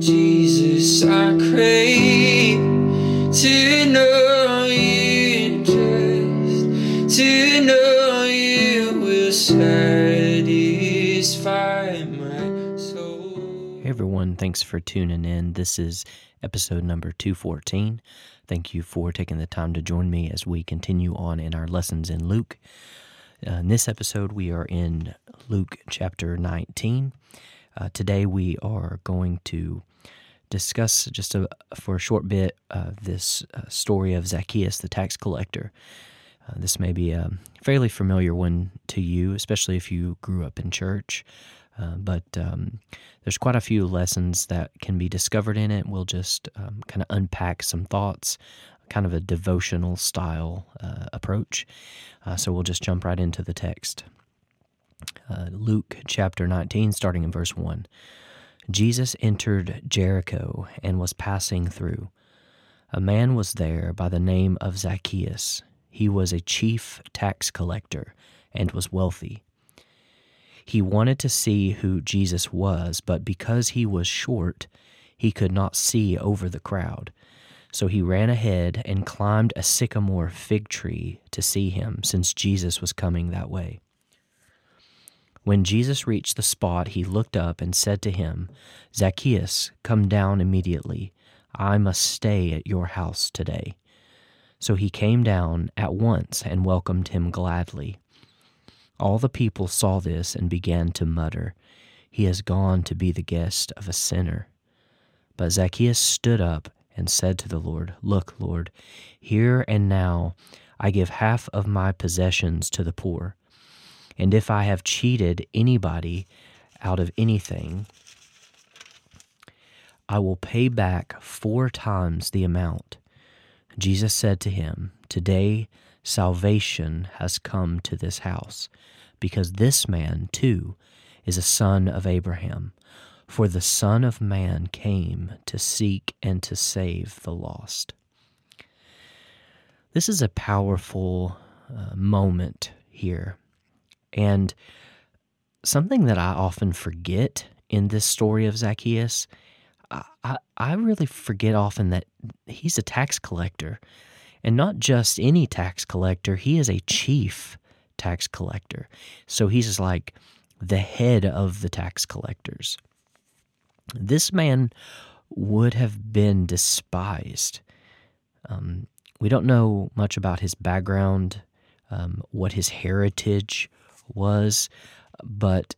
Jesus, I crave to know you. Hey everyone, thanks for tuning in. This is episode number 214. Thank you for taking the time to join me as we continue on in our lessons in Luke. Uh, in this episode, we are in Luke chapter 19. Uh, today, we are going to discuss just a, for a short bit uh, this uh, story of Zacchaeus, the tax collector. Uh, this may be a fairly familiar one to you, especially if you grew up in church. Uh, but um, there's quite a few lessons that can be discovered in it. We'll just um, kind of unpack some thoughts, kind of a devotional style uh, approach. So we'll just jump right into the text. Uh, Luke chapter 19, starting in verse 1. Jesus entered Jericho and was passing through. A man was there by the name of Zacchaeus. He was a chief tax collector and was wealthy. He wanted to see who Jesus was, but because he was short, he could not see over the crowd. So he ran ahead and climbed a sycamore fig tree to see him, since Jesus was coming that way. When Jesus reached the spot, he looked up and said to him, Zacchaeus, come down immediately. I must stay at your house today. So he came down at once and welcomed him gladly. All the people saw this and began to mutter, He has gone to be the guest of a sinner. But Zacchaeus stood up and said to the Lord, Look, Lord, here and now I give half of my possessions to the poor. And if I have cheated anybody out of anything, I will pay back four times the amount. Jesus said to him, Today salvation has come to this house, because this man too is a son of Abraham. For the Son of Man came to seek and to save the lost. This is a powerful uh, moment here. And something that I often forget in this story of Zacchaeus, I, I really forget often that he's a tax collector. And not just any tax collector, he is a chief tax collector. So he's like the head of the tax collectors. This man would have been despised. Um, we don't know much about his background, um, what his heritage was, but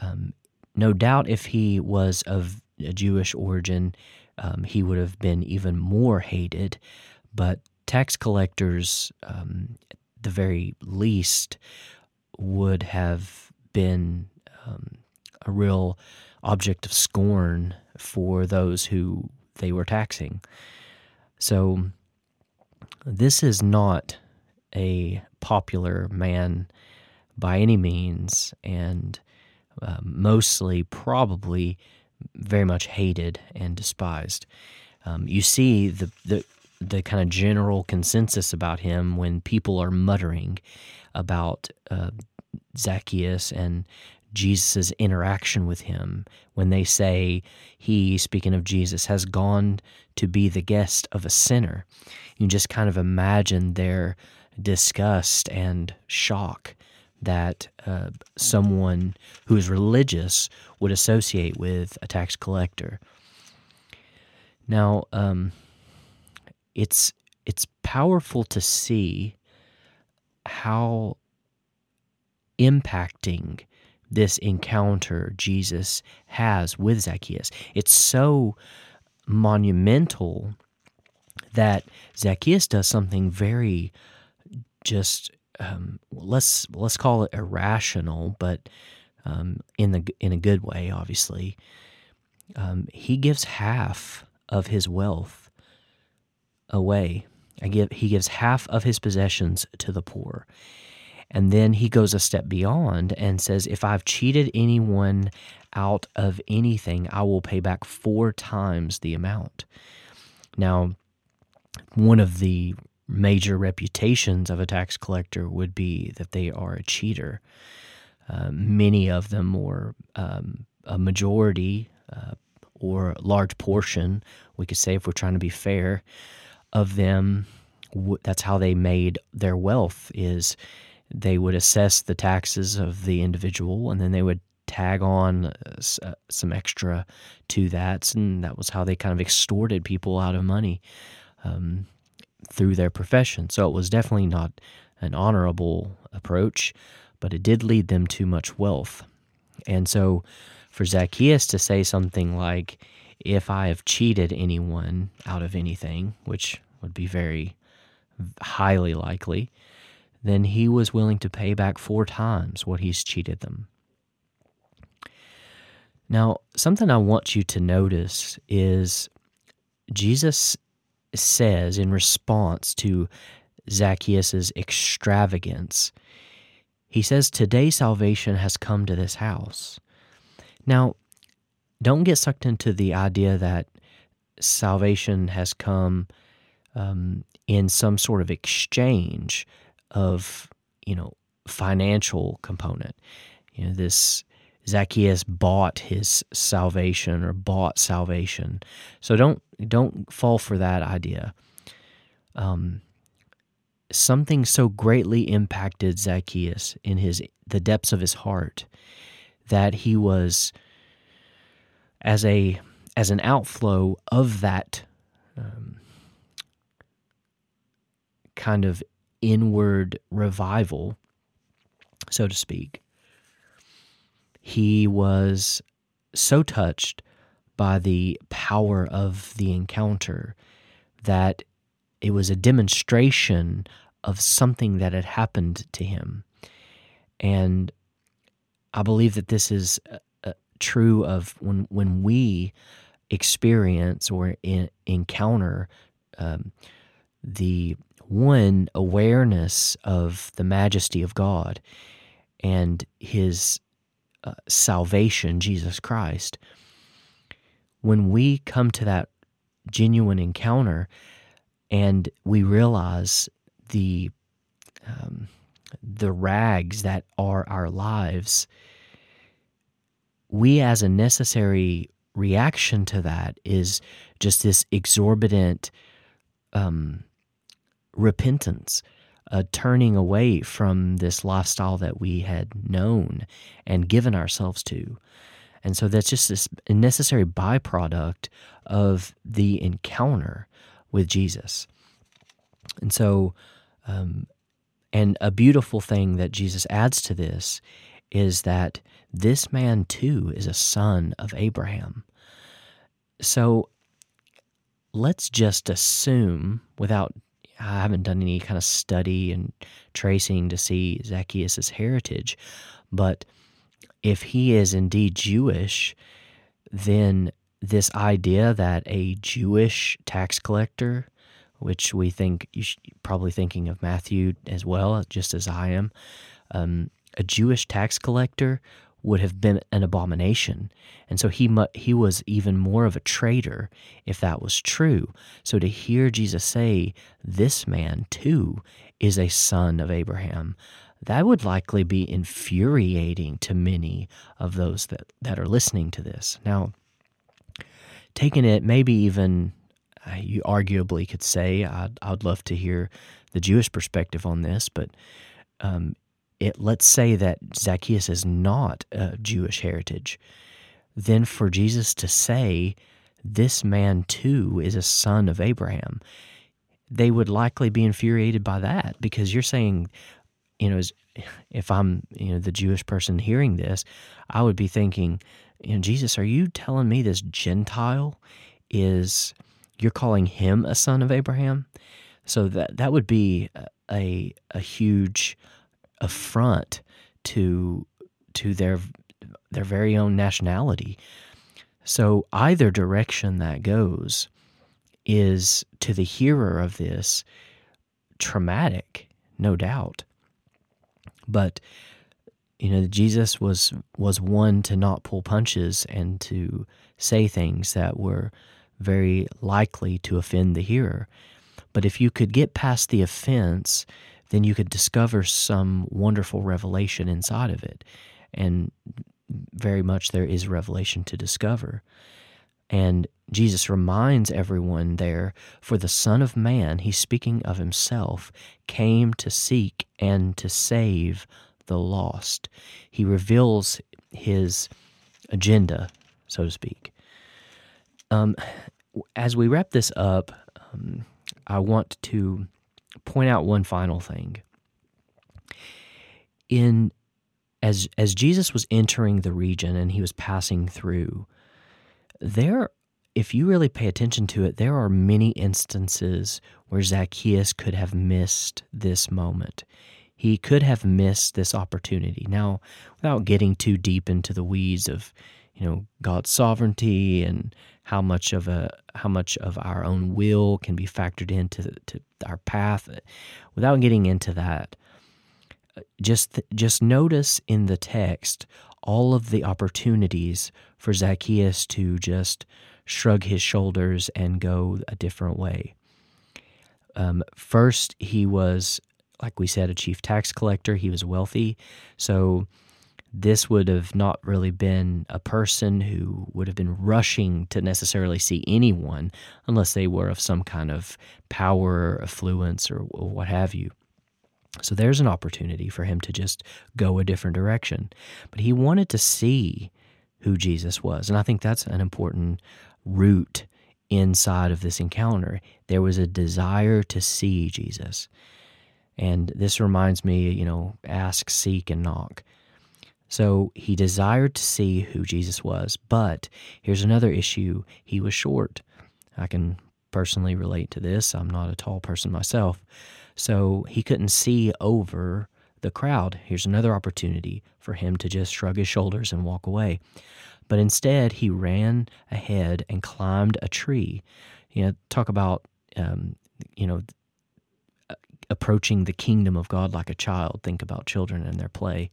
um, no doubt if he was of a Jewish origin, um, he would have been even more hated. But tax collectors, um, at the very least, would have been um, a real object of scorn for those who they were taxing. So, this is not a popular man by any means, and uh, mostly probably very much hated and despised. Um, you see the, the the kind of general consensus about him when people are muttering about uh, Zacchaeus and Jesus' interaction with him when they say he, speaking of Jesus, has gone to be the guest of a sinner. You just kind of imagine their disgust and shock that uh, someone who is religious would associate with a tax collector. Now, um, it's it's powerful to see how impacting this encounter Jesus has with Zacchaeus. It's so monumental that Zacchaeus does something very just um, let's let's call it irrational, but um, in the in a good way, obviously. Um, he gives half of his wealth away. I give he gives half of his possessions to the poor. And then he goes a step beyond and says, If I've cheated anyone out of anything, I will pay back four times the amount. Now, one of the major reputations of a tax collector would be that they are a cheater. Uh, many of them, or um, a majority, uh, or large portion, we could say if we're trying to be fair, of them. That's how they made their wealth. Is they would assess the taxes of the individual, and then they would tag on uh, uh, some extra to that, and that was how they kind of extorted people out of money um, through their profession. So it was definitely not an honorable approach, but it did lead them to much wealth. And so for Zacchaeus to say something like, if I have cheated anyone out of anything, which would be very highly likely, then he was willing to pay back four times what he's cheated them. Now, something I want you to notice is Jesus says in response to Zacchaeus' extravagance, he says, Today salvation has come to this house. Now, don't get sucked into the idea that salvation has come um, in some sort of exchange of, you know, financial component. You know, this Zacchaeus bought his salvation or bought salvation. So don't don't fall for that idea. Um, something so greatly impacted Zacchaeus in his the depths of his heart that he was as a as an outflow of that um, kind of inward revival, so to speak. He was so touched by the power of the encounter that it was a demonstration of something that had happened to him. And I believe that this is uh, uh, true of when when we experience or in, encounter um, the one awareness of the majesty of God and His uh, salvation, Jesus Christ. When we come to that genuine encounter, and we realize the um, the rags that are our lives, we as a necessary reaction to that is just this exorbitant um, repentance, a turning away from this lifestyle that we had known and given ourselves to. And so that's just this necessary byproduct of the encounter with Jesus. And so, um, and a beautiful thing that Jesus adds to this is that this man too is a son of Abraham. So let's just assume, without, I haven't done any kind of study and tracing to see Zacchaeus' heritage, but if he is indeed Jewish, then this idea that a Jewish tax collector, which we think you should probably thinking of Matthew as well, just as I am, um, a Jewish tax collector would have been an abomination, and so he mu- he was even more of a traitor if that was true. So to hear Jesus say, "This man too is a son of Abraham," that would likely be infuriating to many of those that, that are listening to this. Now, taking it maybe even uh, you arguably could say I'd, I'd love to hear the Jewish perspective on this, but um, it let's say that Zacchaeus is not a Jewish heritage, then for Jesus to say this man too is a son of Abraham, they would likely be infuriated by that because you're saying, you know, if I'm you know the Jewish person hearing this, I would be thinking you know, Jesus, are you telling me this Gentile is, you're calling him a son of Abraham? So that, that would be a, a huge affront to, to their, their very own nationality. So either direction that goes is to the hearer of this traumatic, no doubt. But you know jesus was was one to not pull punches and to say things that were very likely to offend the hearer but if you could get past the offense then you could discover some wonderful revelation inside of it and very much there is revelation to discover And Jesus reminds everyone there, for the Son of Man, he's speaking of himself, came to seek and to save the lost. He reveals his agenda, so to speak. Um, as we wrap this up, um, I want to point out one final thing. In as as Jesus was entering the region and he was passing through, there if you really pay attention to it, there are many instances where Zacchaeus could have missed this moment. He could have missed this opportunity. Now, without getting too deep into the weeds of, you know, God's sovereignty and how much of a how much of our own will can be factored into to our path, without getting into that, just just notice in the text all of the opportunities for Zacchaeus to just shrug his shoulders and go a different way. Um, first, he was, like we said, a chief tax collector. He was wealthy. So, this would have not really been a person who would have been rushing to necessarily see anyone unless they were of some kind of power, affluence, or, or what have you. So there's an opportunity for him to just go a different direction. But he wanted to see who Jesus was. And I think that's an important root inside of this encounter. There was a desire to see Jesus. And this reminds me, you know, ask, seek, and knock. So he desired to see who Jesus was. But here's another issue he was short. I can personally relate to this. I'm not a tall person myself. So he couldn't see over the crowd. Here's another opportunity for him to just shrug his shoulders and walk away. But instead, he ran ahead and climbed a tree. You know, talk about, um, you know, approaching the kingdom of God like a child. Think about children and their play.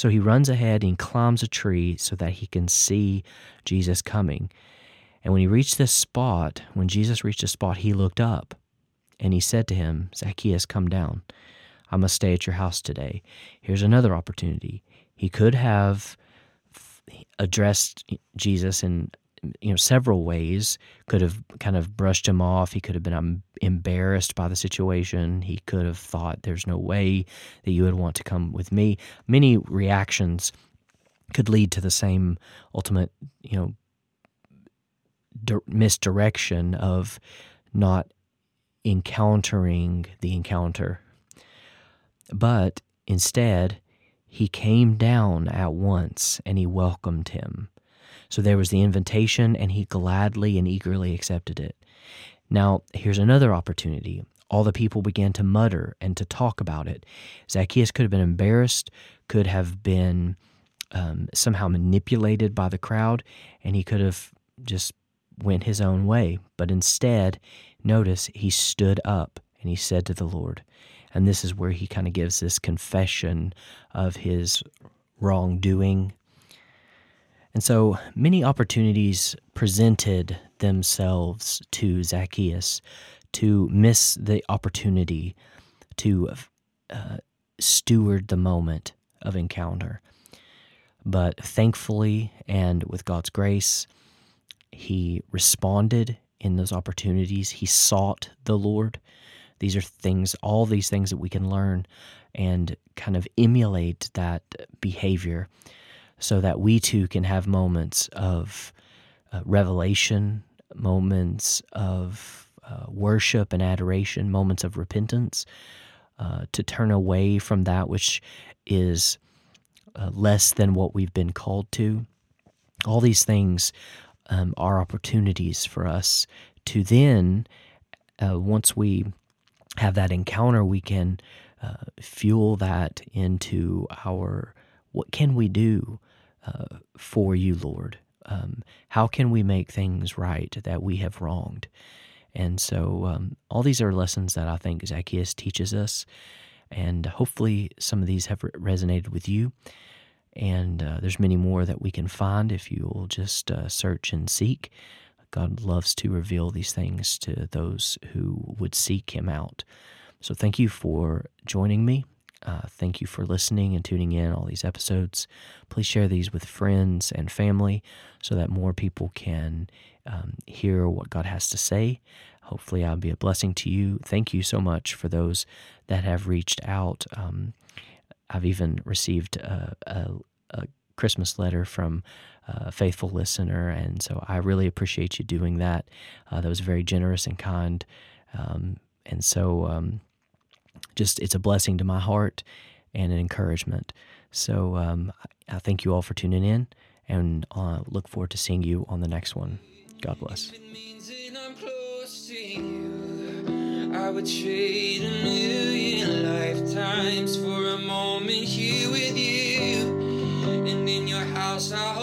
So he runs ahead and climbs a tree so that he can see Jesus coming. And when he reached this spot, when Jesus reached a spot, he looked up and he said to him, Zacchaeus, come down. I must stay at your house today. Here's another opportunity. He could have addressed Jesus in you know several ways could have kind of brushed him off he could have been um, embarrassed by the situation he could have thought there's no way that you would want to come with me many reactions could lead to the same ultimate you know misdirection of not encountering the encounter. But instead, he came down at once and he welcomed him. So there was the invitation, and he gladly and eagerly accepted it. Now, here's another opportunity. All the people began to mutter and to talk about it. Zacchaeus could have been embarrassed, could have been um, somehow manipulated by the crowd, and he could have just went his own way. But instead, Notice he stood up and he said to the Lord, and this is where he kind of gives this confession of his wrongdoing. And so many opportunities presented themselves to Zacchaeus to miss the opportunity to uh, steward the moment of encounter. But thankfully and with God's grace, he responded in those opportunities. He sought the Lord. These are things, all these things that we can learn and kind of emulate that behavior so that we too can have moments of uh, revelation, moments of uh, worship and adoration, moments of repentance, uh, to turn away from that which is uh, less than what we've been called to. All these things um, are opportunities for us to then, uh, once we have that encounter, we can uh, fuel that into our what can we do uh, for you, Lord? Um, how can we make things right that we have wronged? And so, um, all these are lessons that I think Zacchaeus teaches us, and hopefully, some of these have resonated with you. And uh, there's many more that we can find if you will just uh, search and seek. God loves to reveal these things to those who would seek Him out. So thank you for joining me. Uh, thank you for listening and tuning in all these episodes. Please share these with friends and family so that more people can um, hear what God has to say. Hopefully, I'll be a blessing to you. Thank you so much for those that have reached out. Um, I've even received a, a, a Christmas letter from a faithful listener, and so I really appreciate you doing that. Uh, that was very generous and kind, um, and so um, just it's a blessing to my heart and an encouragement. So um, I thank you all for tuning in, and uh, look forward to seeing you on the next one. God bless. I would trade a million lifetimes for a moment here with you. And in your house, I